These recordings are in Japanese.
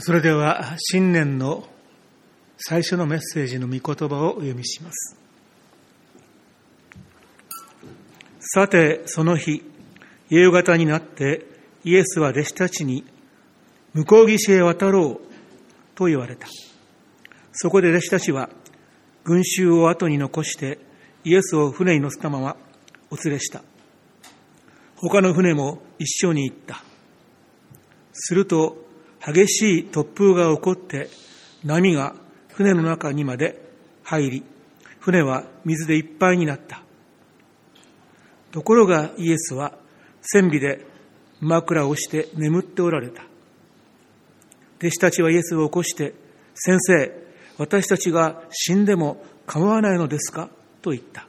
それでは新年の最初のメッセージの御言葉をお読みします。さてその日夕方になってイエスは弟子たちに向こう岸へ渡ろうと言われた。そこで弟子たちは群衆を後に残してイエスを船に乗せたままお連れした。他の船も一緒に行った。すると激しい突風が起こって波が船の中にまで入り船は水でいっぱいになった。ところがイエスは船尾で枕をして眠っておられた。弟子たちはイエスを起こして先生私たちが死んでも構わないのですか？と言った。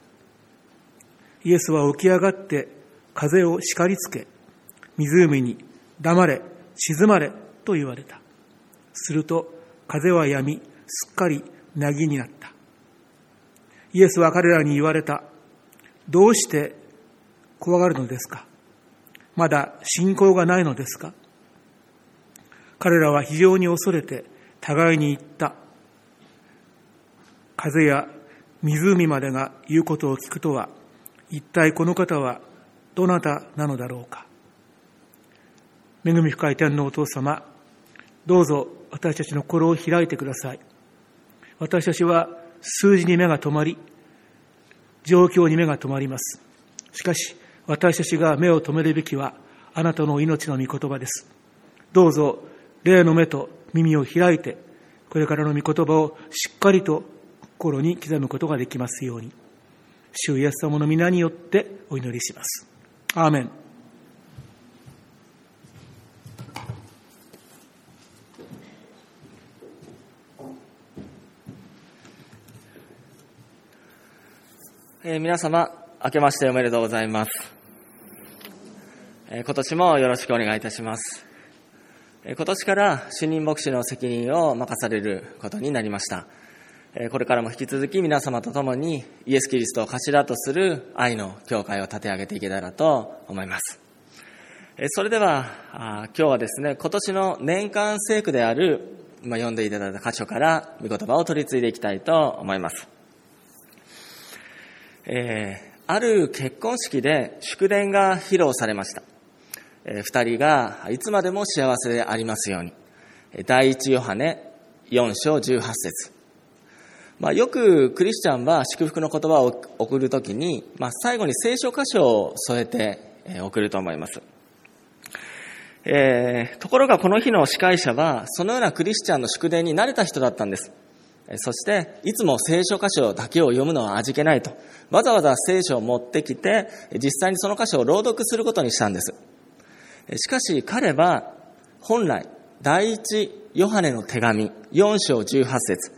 イエスは起き上がって風を叱りつけ湖に黙れ静まれと言われた。すると風は止み、すっかりなぎになった。イエスは彼らに言われた。どうして怖がるのですか？まだ信仰がないのですか？彼らは非常に恐れて互いに言った。風や湖までが言うことを聞くとは、一体この方はどなたなのだろうか？恵み深い天のお父様、どうぞ私たちの心を開いてください。私たちは数字に目が止まり、状況に目が止まります。しかし、私たちが目を止めるべきは、あなたの命の御言葉です。どうぞ、霊の目と耳を開いて、これからの御言葉をしっかりと心に刻むことができますように。主イエス様の皆によってお祈りします。アーメン。えー、皆様、明けましておめでとうございます。えー、今年もよろしくお願いいたします。えー、今年から主任牧師の責任を任されることになりました。えこれからも引き続き皆様と共にイエス・キリストを頭とする愛の教会を立て上げていけたらと思います。えそれではあ、今日はですね、今年の年間聖句である、今読んでいただいた箇所から御言葉を取り継いでいきたいと思います。えー、ある結婚式で祝電が披露されました。えー、二人がいつまでも幸せでありますように。第一ヨハネ4章18節まあ、よくクリスチャンは祝福の言葉を送るときに、まあ、最後に聖書箇所を添えて送ると思います。えー、ところがこの日の司会者は、そのようなクリスチャンの祝電に慣れた人だったんです。そして、いつも聖書箇所だけを読むのは味気ないと。わざわざ聖書を持ってきて、実際にその箇所を朗読することにしたんです。しかし彼は、本来、第一ヨハネの手紙、4章18節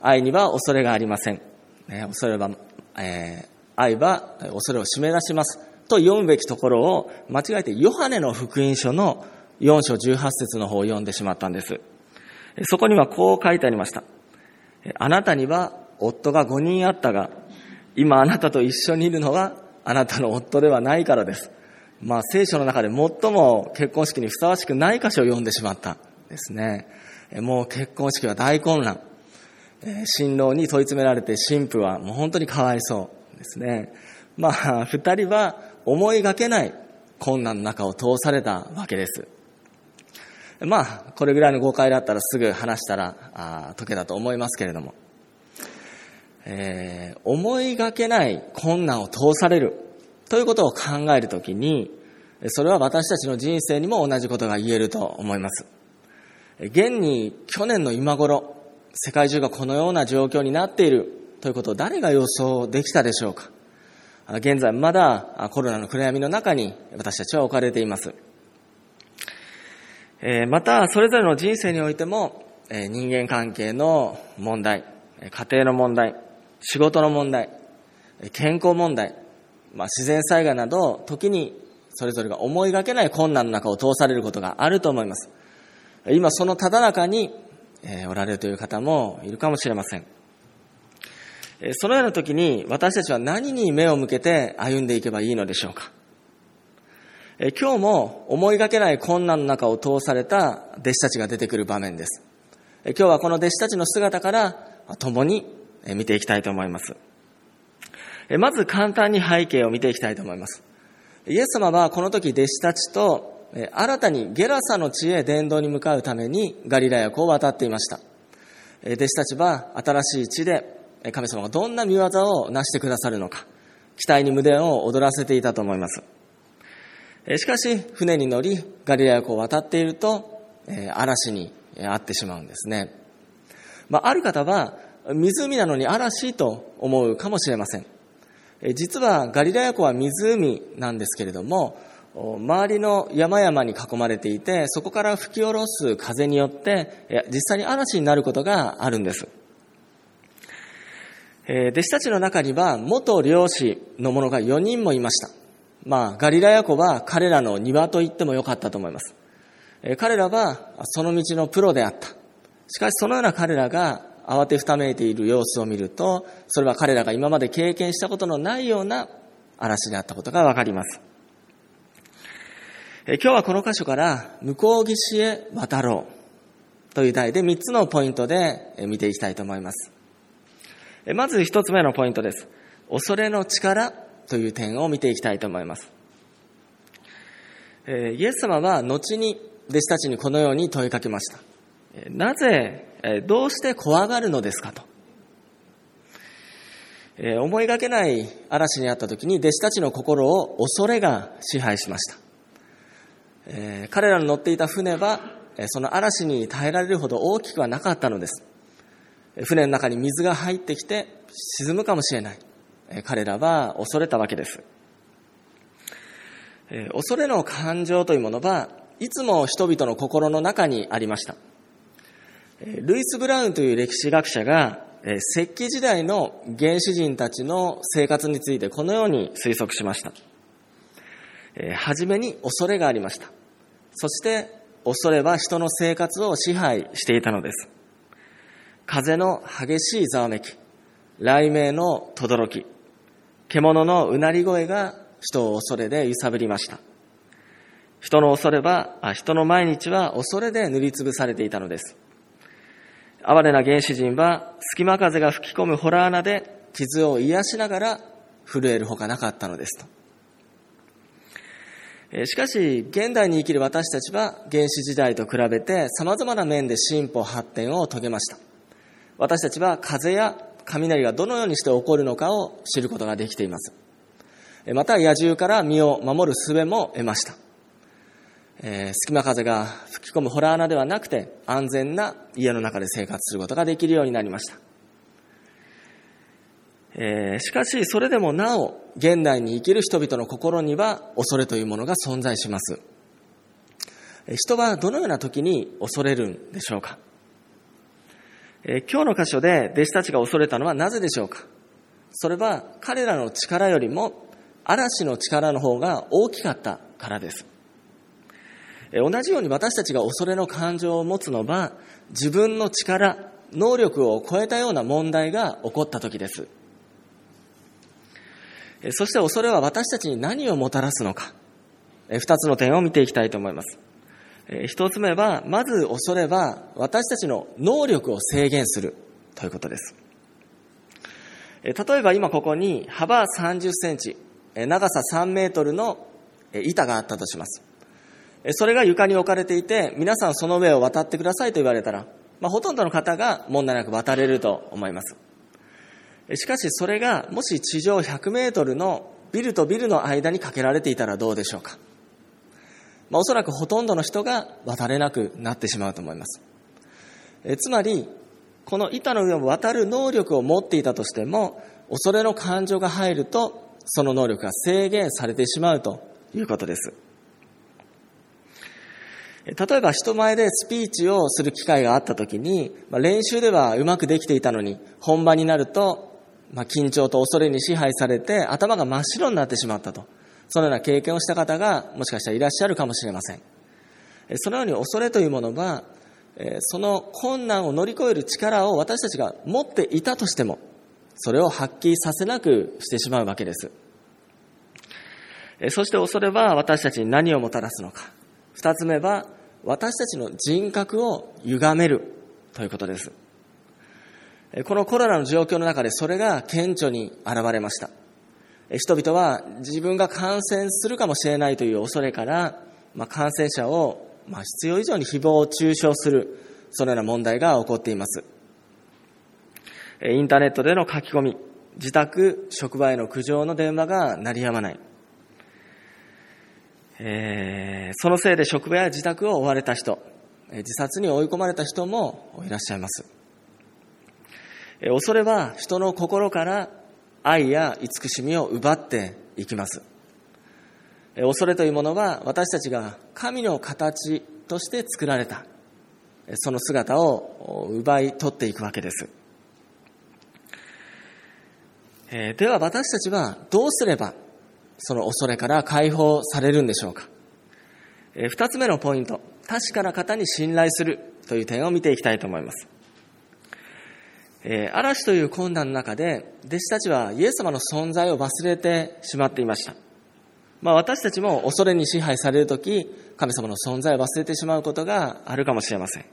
愛には恐れがありません。恐れは、えー、愛は恐れを締め出します。と読むべきところを、間違えてヨハネの福音書の4章18節の方を読んでしまったんです。そこにはこう書いてありました。あなたには夫が5人あったが、今あなたと一緒にいるのはあなたの夫ではないからです。まあ聖書の中で最も結婚式にふさわしくない箇所を読んでしまったですね。もう結婚式は大混乱。新郎に問い詰められて神父はもう本当にかわいそうですね。まあ二人は思いがけない困難の中を通されたわけです。まあ、これぐらいの誤解だったらすぐ話したらあ解けたと思いますけれども、えー、思いがけない困難を通されるということを考えるときに、それは私たちの人生にも同じことが言えると思います。現に去年の今頃、世界中がこのような状況になっているということを誰が予想できたでしょうか現在まだコロナの暗闇の中に私たちは置かれています。また、それぞれの人生においても、人間関係の問題、家庭の問題、仕事の問題、健康問題、まあ、自然災害など、時にそれぞれが思いがけない困難の中を通されることがあると思います。今そのただ中に、えおられるという方もいるかもしれません。そのような時に私たちは何に目を向けて歩んでいけばいいのでしょうか今日も思いがけない困難の中を通された弟子たちが出てくる場面です。今日はこの弟子たちの姿から共に見ていきたいと思います。まず簡単に背景を見ていきたいと思います。イエス様はこの時弟子たちと新たにゲラサの地へ伝道に向かうためにガリラヤ湖を渡っていました。弟子たちは新しい地で神様がどんな見業を成してくださるのか、期待に胸を躍らせていたと思います。しかし、船に乗り、ガリラヤ湖を渡っていると、嵐に遭ってしまうんですね。まあ、ある方は、湖なのに嵐と思うかもしれません。実はガリラヤ湖は湖なんですけれども、周りの山々に囲まれていて、そこから吹き下ろす風によって、実際に嵐になることがあるんです。弟子たちの中には元漁師の者が4人もいました。まあ、ガリラヤ湖は彼らの庭と言ってもよかったと思います。彼らはその道のプロであった。しかしそのような彼らが慌てふためいている様子を見ると、それは彼らが今まで経験したことのないような嵐であったことがわかります。今日はこの箇所から向こう岸へ渡ろうという題で3つのポイントで見ていきたいと思います。まず1つ目のポイントです。恐れの力という点を見ていきたいと思います。イエス様は後に弟子たちにこのように問いかけました。なぜどうして怖がるのですかと。思いがけない嵐にあった時に弟子たちの心を恐れが支配しました。彼らの乗っていた船はその嵐に耐えられるほど大きくはなかったのです。船の中に水が入ってきて沈むかもしれない。彼らは恐れたわけです。恐れの感情というものはいつも人々の心の中にありました。ルイス・ブラウンという歴史学者が、石器時代の原始人たちの生活についてこのように推測しました。はじめに恐れがありました。そして恐れは人の生活を支配していたのです。風の激しいざわめき、雷鳴の轟き、獣のうなり声が人を恐れで揺さぶりました。人の恐れは、人の毎日は恐れで塗りつぶされていたのです。哀れな原始人は隙間風が吹き込むホラー穴で傷を癒しながら震えるほかなかったのですと。しかし、現代に生きる私たちは原始時代と比べて様々な面で進歩発展を遂げました。私たちは風や雷がどのようにして起こるのかを知ることができています。また野獣から身を守る術も得ました。えー、隙間風が吹き込むホラー穴ではなくて安全な家の中で生活することができるようになりました。えー、しかしそれでもなお現代に生きる人々の心には恐れというものが存在します。人はどのような時に恐れるんでしょうか、え、今日の箇所で弟子たちが恐れたのはなぜでしょうか？それは彼らの力よりも嵐の力の方が大きかったからです。同じように私たちが恐れの感情を持つのは自分の力、能力を超えたような問題が起こった時です。そして恐れは私たちに何をもたらすのか。二つの点を見ていきたいと思います。一つ目は、まず恐れは私たちの能力を制限するということです。例えば今ここに幅30センチ、長さ3メートルの板があったとします。それが床に置かれていて、皆さんその上を渡ってくださいと言われたら、まあ、ほとんどの方が問題なく渡れると思います。しかしそれがもし地上100メートルのビルとビルの間にかけられていたらどうでしょうか。まあ、おそらくほとんどの人が渡れなくなってしまうと思います。えつまり、この板の上を渡る能力を持っていたとしても、恐れの感情が入ると、その能力が制限されてしまうということです。例えば人前でスピーチをする機会があった時に、まあ、練習ではうまくできていたのに、本番になると、まあ、緊張と恐れに支配されて頭が真っ白になってしまったと。そのような経験をした方がもしかしたらいらっしゃるかもしれません。そのように恐れというものは、その困難を乗り越える力を私たちが持っていたとしても、それを発揮させなくしてしまうわけです。そして恐れは私たちに何をもたらすのか。二つ目は、私たちの人格を歪めるということです。このコロナの状況の中でそれが顕著に現れました。人々は自分が感染するかもしれないという恐れから、まあ、感染者を、まあ、必要以上に誹謗中傷する、そのような問題が起こっています。インターネットでの書き込み、自宅、職場への苦情の電話が鳴りやまない。えー、そのせいで職場や自宅を追われた人、自殺に追い込まれた人もいらっしゃいます。恐れは人の心から愛や慈しみを奪っていきます。恐れというものは私たちが神の形として作られた、その姿を奪い取っていくわけです。では私たちはどうすればその恐れから解放されるんでしょうか。二つ目のポイント、確かな方に信頼するという点を見ていきたいと思います。えー、嵐という困難の中で、弟子たちはイエス様の存在を忘れてしまっていました。まあ私たちも恐れに支配されるとき、神様の存在を忘れてしまうことがあるかもしれません。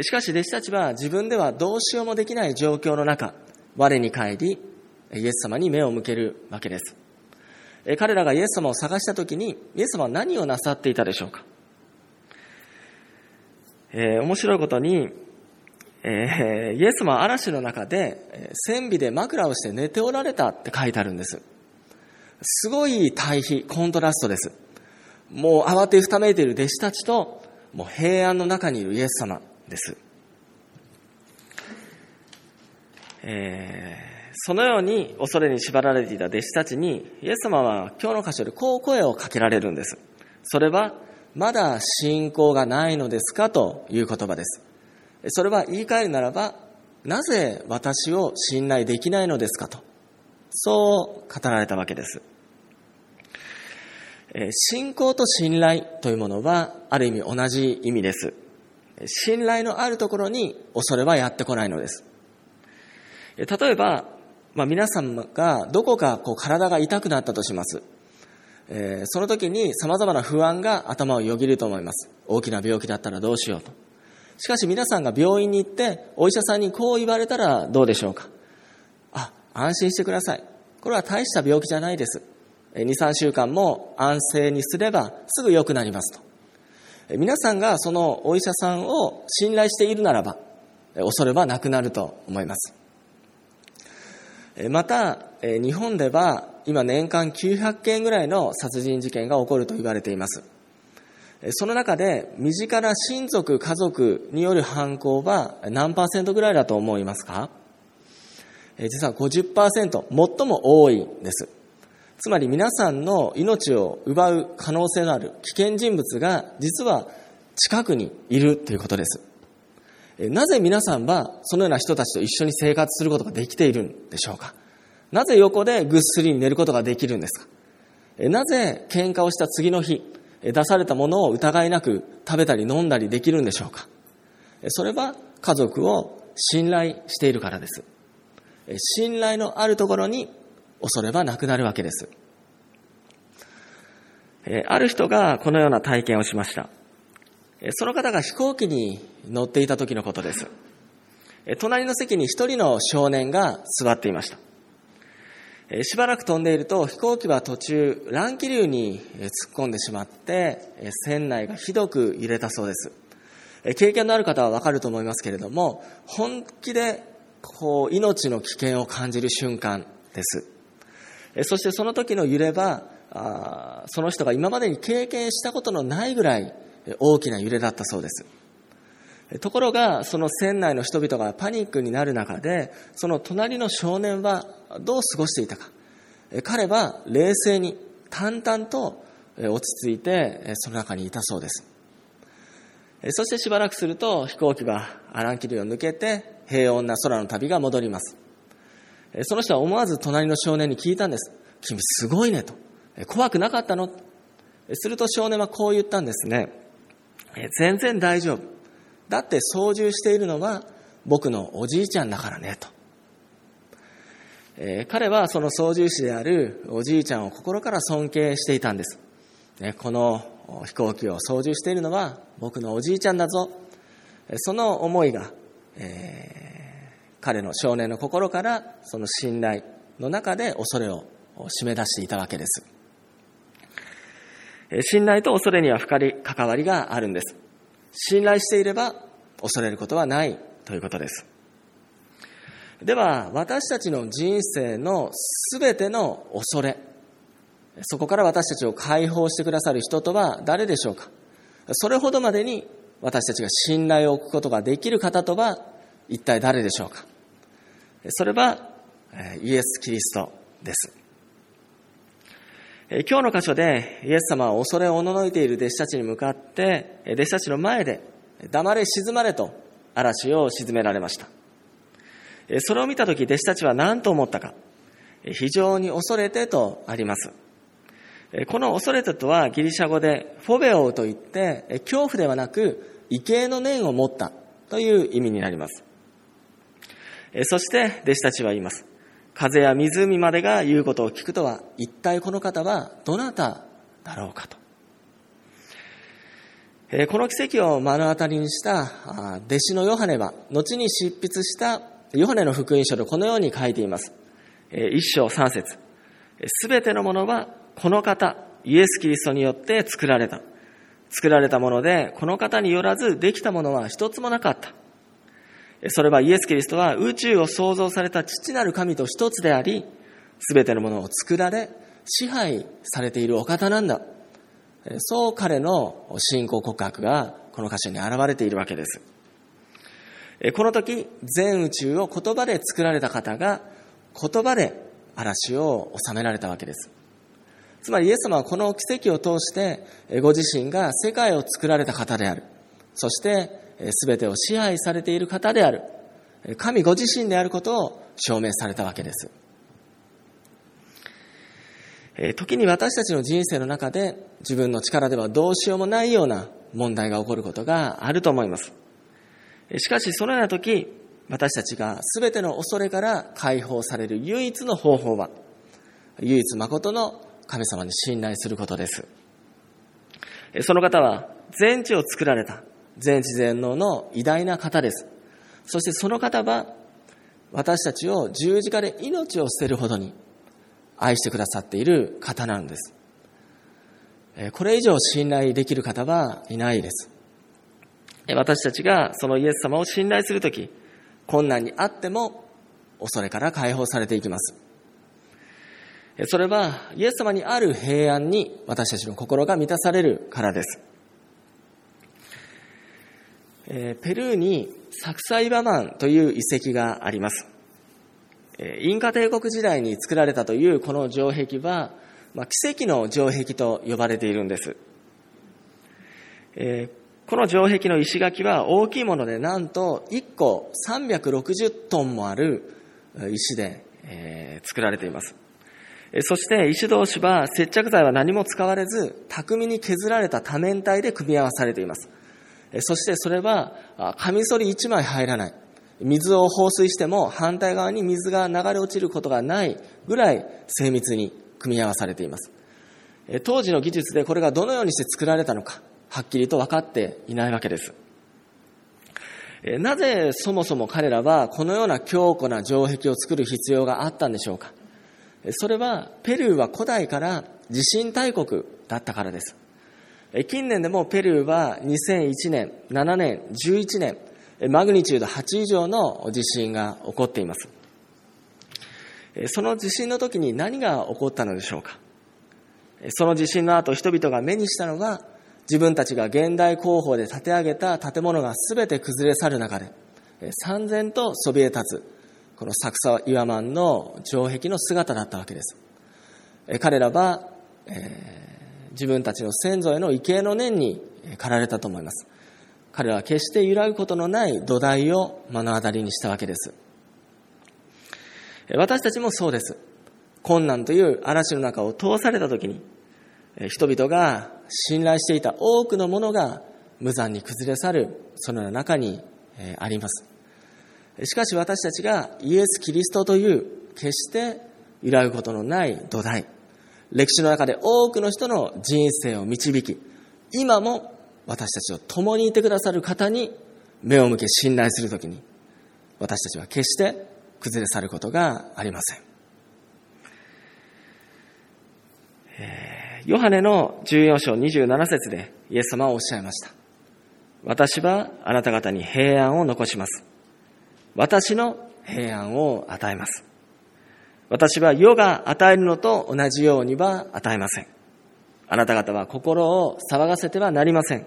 しかし弟子たちは自分ではどうしようもできない状況の中、我に帰り、イエス様に目を向けるわけです。彼らがイエス様を探したときに、イエス様は何をなさっていたでしょうか。えー、面白いことに、えー、イエス様は嵐の中で、線尾で枕をして寝ておられたって書いてあるんです。すごい対比、コントラストです。もう慌てふためいている弟子たちと、もう平安の中にいるイエス様です。えー、そのように恐れに縛られていた弟子たちに、イエス様は今日の箇所でこう声をかけられるんです。それは、まだ信仰がないのですかという言葉です。それは言い換えるならば、なぜ私を信頼できないのですかと、そう語られたわけです。信仰と信頼というものは、ある意味同じ意味です。信頼のあるところに恐れはやってこないのです。例えば、まあ、皆さんがどこかこう体が痛くなったとします。えー、その時に様々な不安が頭をよぎると思います。大きな病気だったらどうしようと。しかし皆さんが病院に行って、お医者さんにこう言われたらどうでしょうかあ、安心してください。これは大した病気じゃないです。2、3週間も安静にすればすぐ良くなりますと。皆さんがそのお医者さんを信頼しているならば、恐れはなくなると思います。また、日本では今年間900件ぐらいの殺人事件が起こると言われています。その中で身近な親族、家族による犯行は何パーセントぐらいだと思いますか？実は50%、最も多いんです。つまり皆さんの命を奪う可能性のある危険人物が実は近くにいるということです。なぜ皆さんはそのような人たちと一緒に生活することができているんでしょうか？なぜ横でぐっすり寝ることができるんですか？なぜ喧嘩をした次の日、出されたものを疑いなく食べたり飲んだりできるんでしょうか？それは家族を信頼しているからです。信頼のあるところに恐れはなくなるわけです。ある人がこのような体験をしました。その方が飛行機に乗っていた時のことです。隣の席に一人の少年が座っていました。しばらく飛んでいると飛行機は途中乱気流に突っ込んでしまって船内がひどく揺れたそうです。経験のある方はわかると思いますけれども本気でこう命の危険を感じる瞬間です。そしてその時の揺れはその人が今までに経験したことのないぐらい大きな揺れだったそうです。ところが、その船内の人々がパニックになる中で、その隣の少年はどう過ごしていたか。彼は冷静に、淡々と落ち着いて、その中にいたそうです。そしてしばらくすると飛行機がアランキリを抜けて平穏な空の旅が戻ります。その人は思わず隣の少年に聞いたんです。君すごいねと。怖くなかったの？すると少年はこう言ったんですね。全然大丈夫。だって操縦しているのは僕のおじいちゃんだからねと。えー、彼はその操縦士であるおじいちゃんを心から尊敬していたんです。ね、この飛行機を操縦しているのは僕のおじいちゃんだぞ。その思いが、えー、彼の少年の心からその信頼の中で恐れを締め出していたわけです。信頼と恐れには深い関わりがあるんです。信頼していれば恐れることはないということです。では、私たちの人生のすべての恐れ、そこから私たちを解放してくださる人とは誰でしょうか？それほどまでに私たちが信頼を置くことができる方とは一体誰でしょうか？それはイエス・キリストです。今日の箇所でイエス様は恐れをおののいている弟子たちに向かって弟子たちの前で黙れ静まれと嵐を沈められました。それを見たとき弟子たちは何と思ったか非常に恐れてとあります。この恐れてとはギリシャ語でフォベオといって恐怖ではなく畏敬の念を持ったという意味になります。そして弟子たちは言います。風や湖までが言うことを聞くとは一体この方はどなただろうかと。この奇跡を目の当たりにした弟子のヨハネは後に執筆したヨハネの福音書でこのように書いています。一章三節すべてのものはこの方、イエス・キリストによって作られた。作られたもので、この方によらずできたものは一つもなかった。それはイエス・キリストは宇宙を創造された父なる神と一つであり、すべてのものを作られ、支配されているお方なんだ。そう彼の信仰告白がこの箇所に現れているわけです。この時、全宇宙を言葉で作られた方が言葉で嵐を収められたわけです。つまりイエス様はこの奇跡を通してご自身が世界を作られた方である。そして全てを支配されている方である。神ご自身であることを証明されたわけです。時に私たちの人生の中で自分の力ではどうしようもないような問題が起こることがあると思います。しかしそのような時、私たちが全ての恐れから解放される唯一の方法は、唯一誠の神様に信頼することです。その方は全地を作られた全知全能の偉大な方です。そしてその方は私たちを十字架で命を捨てるほどに愛してくださっている方なんです。これ以上信頼できる方はいないです。私たちがそのイエス様を信頼するとき、困難にあっても恐れから解放されていきます。それはイエス様にある平安に私たちの心が満たされるからです。ペルーにサクサイバマンという遺跡があります。インカ帝国時代に作られたというこの城壁は、まあ、奇跡の城壁と呼ばれているんです。この城壁の石垣は大きいものでなんと1個360トンもある石で、作られています。そして石同士は接着剤は何も使われず、巧みに削られた多面体で組み合わされています。そしてそれは、カミソリ1枚入らない。水を放水しても反対側に水が流れ落ちることがないぐらい精密に組み合わされています。当時の技術でこれがどのようにして作られたのか、はっきりと分かっていないわけです。なぜそもそも彼らはこのような強固な城壁を作る必要があったんでしょうかそれはペルーは古代から地震大国だったからです。近年でもペルーは2001年、7年、11年、マグニチュード8以上の地震が起こっています。その地震の時に何が起こったのでしょうか？その地震の後人々が目にしたのは自分たちが現代工法で建て上げた建物が全て崩れ去る中で三千とそびえ立つこのサクサ岩マンの城壁の姿だったわけです。彼らは、えー、自分たちの先祖への畏敬の念に駆られたと思います。彼らは決して揺らぐことのない土台を目の当たりにしたわけです。私たちもそうです。困難という嵐の中を通された時に、人々が信頼していた多くのものが無残に崩れ去る、そのような中にあります。しかし私たちがイエス・キリストという決して揺らぐことのない土台。歴史の中で多くの人の人生を導き、今も私たちと共にいてくださる方に目を向け信頼するときに、私たちは決して崩れ去ることがありません。ヨハネの14章27節でイエス様はおっしゃいました。私はあなた方に平安を残します。私の平安を与えます。私は世が与えるのと同じようには与えません。あなた方は心を騒がせてはなりません。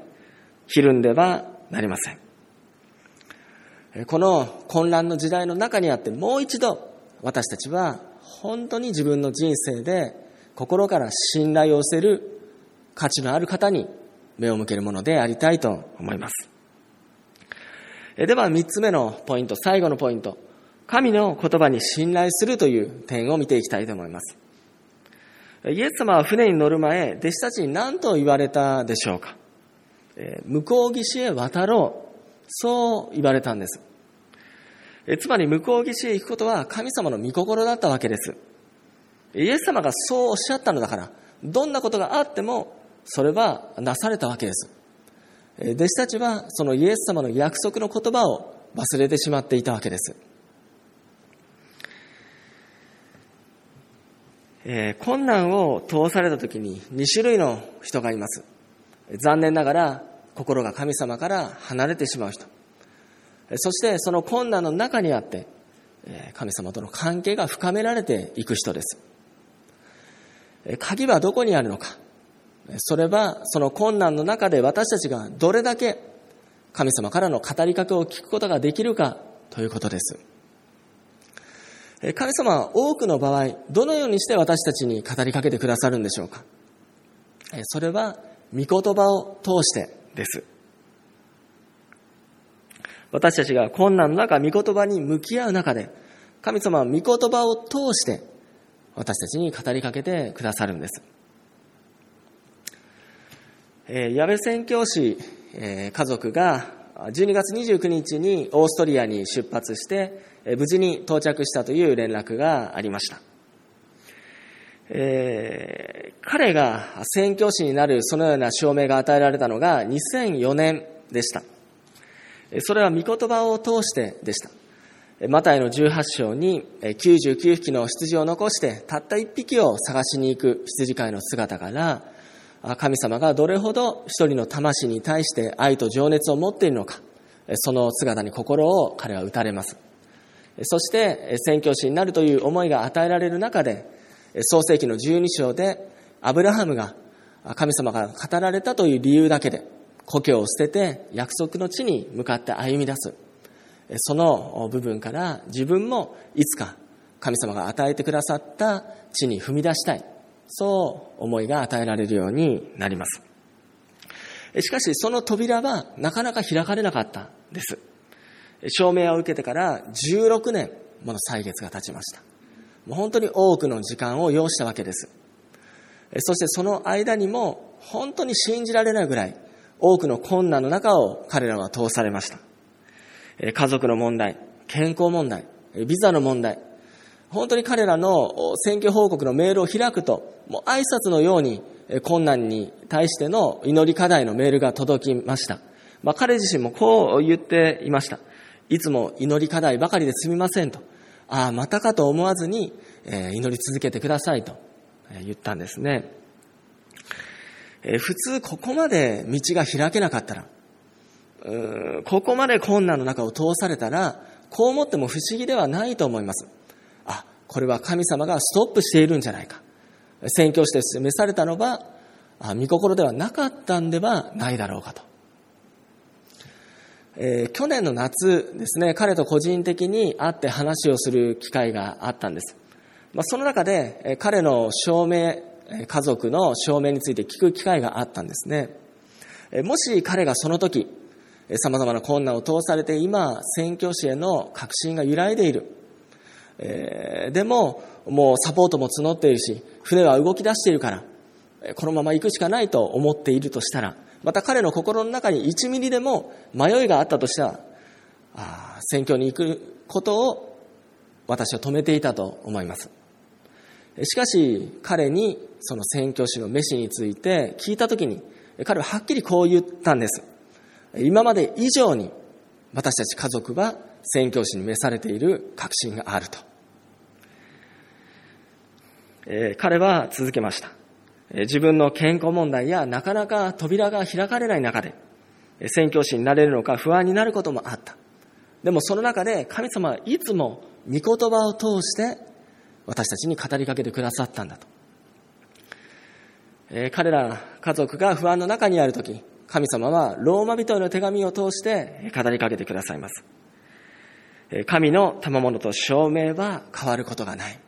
ひるんではなりません。この混乱の時代の中にあってもう一度私たちは本当に自分の人生で心から信頼を寄せる価値のある方に目を向けるものでありたいと思います。では三つ目のポイント、最後のポイント。神の言葉に信頼するという点を見ていきたいと思います。イエス様は船に乗る前、弟子たちに何と言われたでしょうか？向こう岸へ渡ろう。そう言われたんです。つまり向こう岸へ行くことは神様の御心だったわけです。イエス様がそうおっしゃったのだから、どんなことがあっても、それはなされたわけです。弟子たちはそのイエス様の約束の言葉を忘れてしまっていたわけです。えー、困難を通された時に2種類の人がいます。残念ながら心が神様から離れてしまう人。そしてその困難の中にあって、神様との関係が深められていく人です。鍵はどこにあるのか。それはその困難の中で私たちがどれだけ神様からの語りかけを聞くことができるかということです。神様は多くの場合、どのようにして私たちに語りかけてくださるんでしょうか？それは、御言葉を通してです。私たちが困難の中、御言葉に向き合う中で、神様は御言葉を通して私たちに語りかけてくださるんです。えー、矢部宣教師、えー、家族が12月29日にオーストリアに出発して、無事に到着したという連絡がありました。えー、彼が宣教師になるそのような証明が与えられたのが2004年でした。それは御言葉を通してでした。マタイの18章に99匹の羊を残してたった1匹を探しに行く羊飼いの姿から神様がどれほど一人の魂に対して愛と情熱を持っているのか、その姿に心を彼は打たれます。そして、宣教師になるという思いが与えられる中で、創世紀の12章で、アブラハムが神様が語られたという理由だけで、故郷を捨てて約束の地に向かって歩み出す。その部分から自分もいつか神様が与えてくださった地に踏み出したい。そう思いが与えられるようになります。しかし、その扉はなかなか開かれなかったんです。証明を受けてから16年もの歳月が経ちました。もう本当に多くの時間を要したわけです。そしてその間にも本当に信じられないぐらい多くの困難の中を彼らは通されました。家族の問題、健康問題、ビザの問題、本当に彼らの選挙報告のメールを開くと、もう挨拶のように困難に対しての祈り課題のメールが届きました。まあ、彼自身もこう言っていました。いつも祈り課題ばかりですみませんと。ああ、またかと思わずに、え祈り続けてくださいと言ったんですね。え普通ここまで道が開けなかったら、ここまで困難の中を通されたら、こう思っても不思議ではないと思います。あこれは神様がストップしているんじゃないか。宣教師で示されたのは、見心ではなかったんではないだろうかと。えー、去年の夏ですね、彼と個人的に会って話をする機会があったんです。まあ、その中で、え彼の証明、家族の証明について聞く機会があったんですね。えもし彼がその時、え様々な困難を通されて今、宣教師への確信が揺らいでいる。えー、でも、もうサポートも募っているし、船は動き出しているから、このまま行くしかないと思っているとしたら、また彼の心の中に1ミリでも迷いがあったとしたら、あ宣教に行くことを私を止めていたと思います。しかし、彼にその宣教師の飯について聞いたときに、彼ははっきりこう言ったんです。今まで以上に私たち家族は宣教師に召されている確信があると。えー、彼は続けました。自分の健康問題やなかなか扉が開かれない中で、宣教師になれるのか不安になることもあった。でもその中で神様はいつも御言葉を通して私たちに語りかけてくださったんだと。えー、彼ら家族が不安の中にあるとき、神様はローマ人への手紙を通して語りかけてくださいます。神の賜物と証明は変わることがない。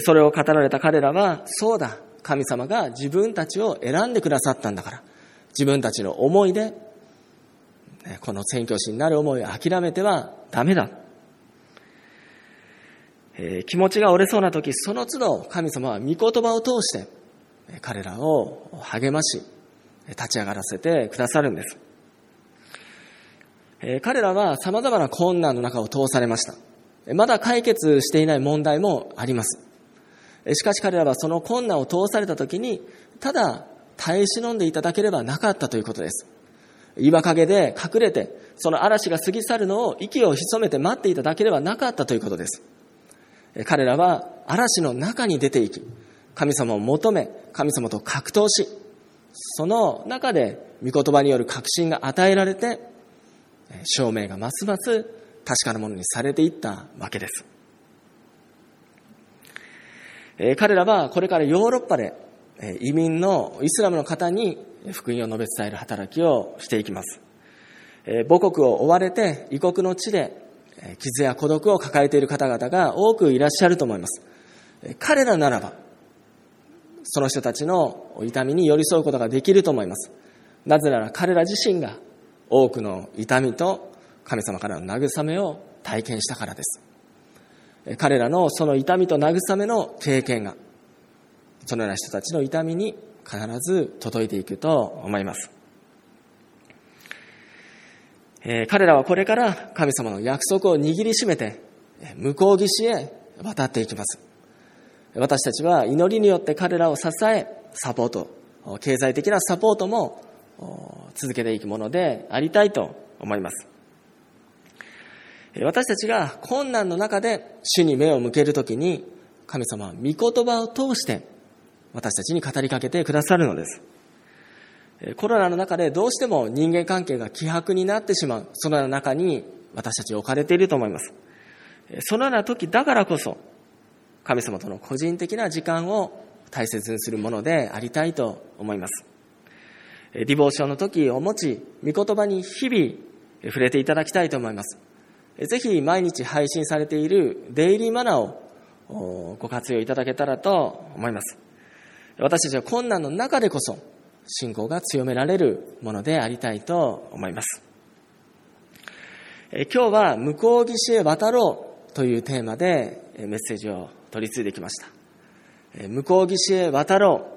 それを語られた彼らは、そうだ、神様が自分たちを選んでくださったんだから、自分たちの思いで、この宣教師になる思いを諦めてはダメだ。えー、気持ちが折れそうな時、その都度神様は御言葉を通して彼らを励まし、立ち上がらせてくださるんです。えー、彼らは様々な困難の中を通されました。まだ解決していない問題もあります。しかし彼らはその困難を通された時に、ただ耐え忍んでいただければなかったということです。岩陰で隠れて、その嵐が過ぎ去るのを息を潜めて待っていただければなかったということです。彼らは嵐の中に出ていき、神様を求め、神様と格闘し、その中で御言葉による確信が与えられて、証明がますます確かなものにされていったわけです。え彼らはこれからヨーロッパでえ移民のイスラムの方に福音を述べ伝える働きをしていきます。え母国を追われて異国の地で傷や孤独を抱えている方々が多くいらっしゃると思います。彼らならば、その人たちの痛みに寄り添うことができると思います。なぜなら彼ら自身が多くの痛みと神様からの慰めを体験したからです。彼らのその痛みと慰めの経験が、そのような人たちの痛みに必ず届いていくと思います。えー、彼らはこれから神様の約束を握りしめて、向こう岸へ渡っていきます。私たちは祈りによって彼らを支え、サポート、経済的なサポートも続けていくものでありたいと思います。私たちが困難の中で主に目を向けるときに、神様は御言葉を通して私たちに語りかけてくださるのです。コロナの中でどうしても人間関係が希薄になってしまう、そのような中に私たち置かれていると思います。そのような時だからこそ、神様との個人的な時間を大切にするものでありたいと思います。リボーションの時を持ち、御言葉に日々触れていただきたいと思います。ぜひ毎日配信されているデイリーマナーをご活用いただけたらと思います。私たちは困難の中でこそ、信仰が強められるものでありたいと思います。今日は向こう岸へ渡ろうというテーマでメッセージを取り継いできました。向こう岸へ渡ろ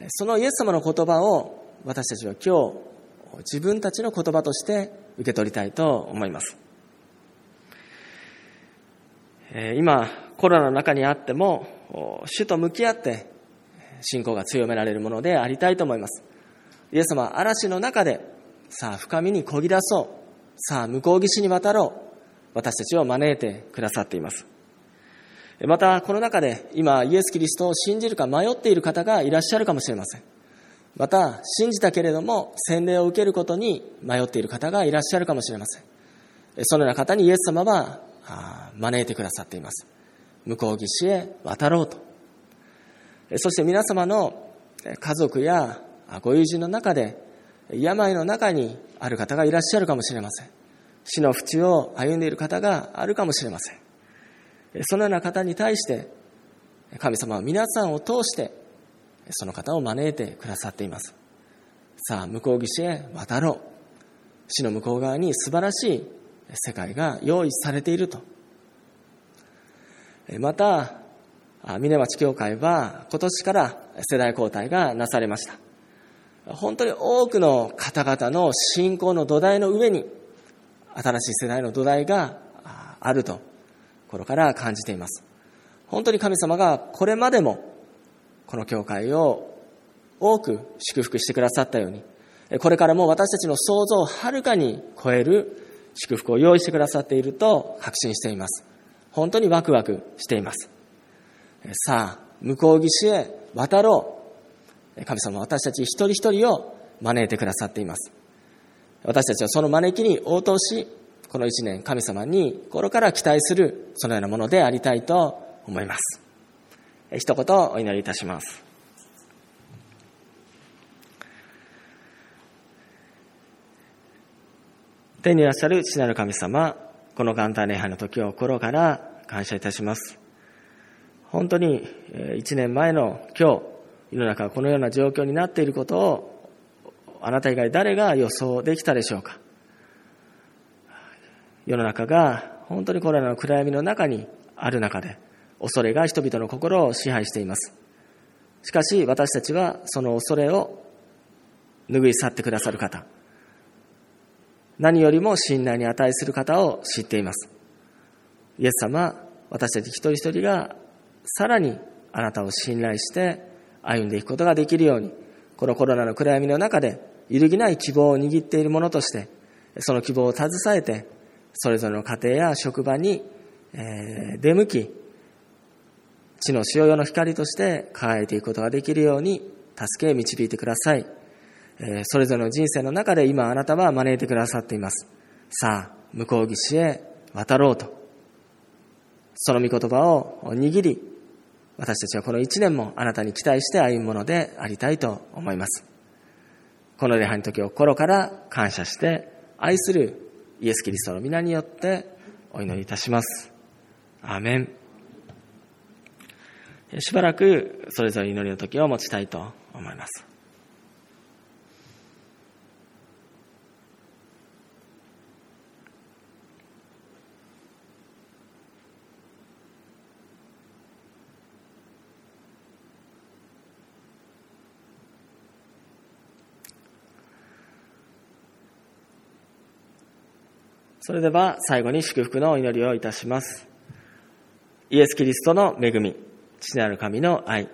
う。そのイエス様の言葉を私たちは今日自分たちの言葉として受け取りたいと思います。今コロナの中にあっても主と向き合って信仰が強められるものでありたいと思います。イエス様嵐の中で、さあ深みにこぎ出そう。さあ向こう岸に渡ろう。私たちを招いてくださっています。また、この中で今イエス・キリストを信じるか迷っている方がいらっしゃるかもしれません。また、信じたけれども洗礼を受けることに迷っている方がいらっしゃるかもしれません。そのような方にイエス様は招いてくださっています。向こう岸へ渡ろうと。そして皆様の家族やご友人の中で病の中にある方がいらっしゃるかもしれません。死の淵を歩んでいる方があるかもしれません。そのような方に対して神様は皆さんを通してその方を招いてくださっています。さあ、向こう岸へ渡ろう。死の向こう側に素晴らしい世界が用意されていると。また、峰町教会は今年から世代交代がなされました。本当に多くの方々の信仰の土台の上に新しい世代の土台があると心から感じています。本当に神様がこれまでもこの教会を多く祝福してくださったように、これからも私たちの想像をはるかに超える祝福を用意してくださっていると確信しています。本当にワクワクしています。さあ、向こう岸へ渡ろう。神様は私たち一人一人を招いてくださっています。私たちはその招きに応答し、この一年神様に心から期待するそのようなものでありたいと思います。一言お祈りいたします。天にいらっしゃる父なる神様、この元旦礼拝の時を心から感謝いたします。本当に一年前の今日、世の中がこのような状況になっていることを、あなた以外誰が予想できたでしょうか。世の中が本当にコロナの暗闇の中にある中で、恐れが人々の心を支配しています。しかし私たちはその恐れを拭い去ってくださる方、何よりも信頼に値する方を知っています。イエス様、私たち一人一人がさらにあなたを信頼して歩んでいくことができるように、このコロナの暗闇の中で揺るぎない希望を握っているものとして、その希望を携えて、それぞれの家庭や職場に、え出向き、地の塩用の光として輝いていくことができるように助け導いてください。えそれぞれの人生の中で今あなたは招いてくださっています。さあ、向こう岸へ渡ろうと。その御言葉を握り、私たちはこの一年もあなたに期待して歩むものでありたいと思います。この礼拝の時を心から感謝して愛するイエス・キリストの皆によってお祈りいたします。アーメン。しばらくそれぞれ祈りの時を持ちたいと思います。それでは最後に祝福のお祈りをいたします。イエス・キリストの恵み、父なる神の愛、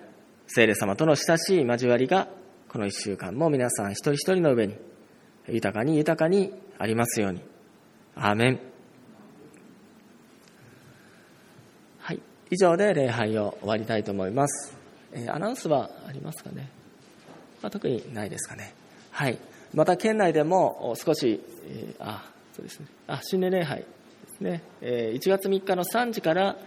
聖霊様との親しい交わりが、この一週間も皆さん一人一人の上に、豊かに豊かにありますように。アーメン。はい。以上で礼拝を終わりたいと思います。えー、アナウンスはありますかね、まあ、特にないですかね。はい。また県内でも少し、えー、あ、そうですね。あ、新年礼拝ですね。えー、1月3日の3時から、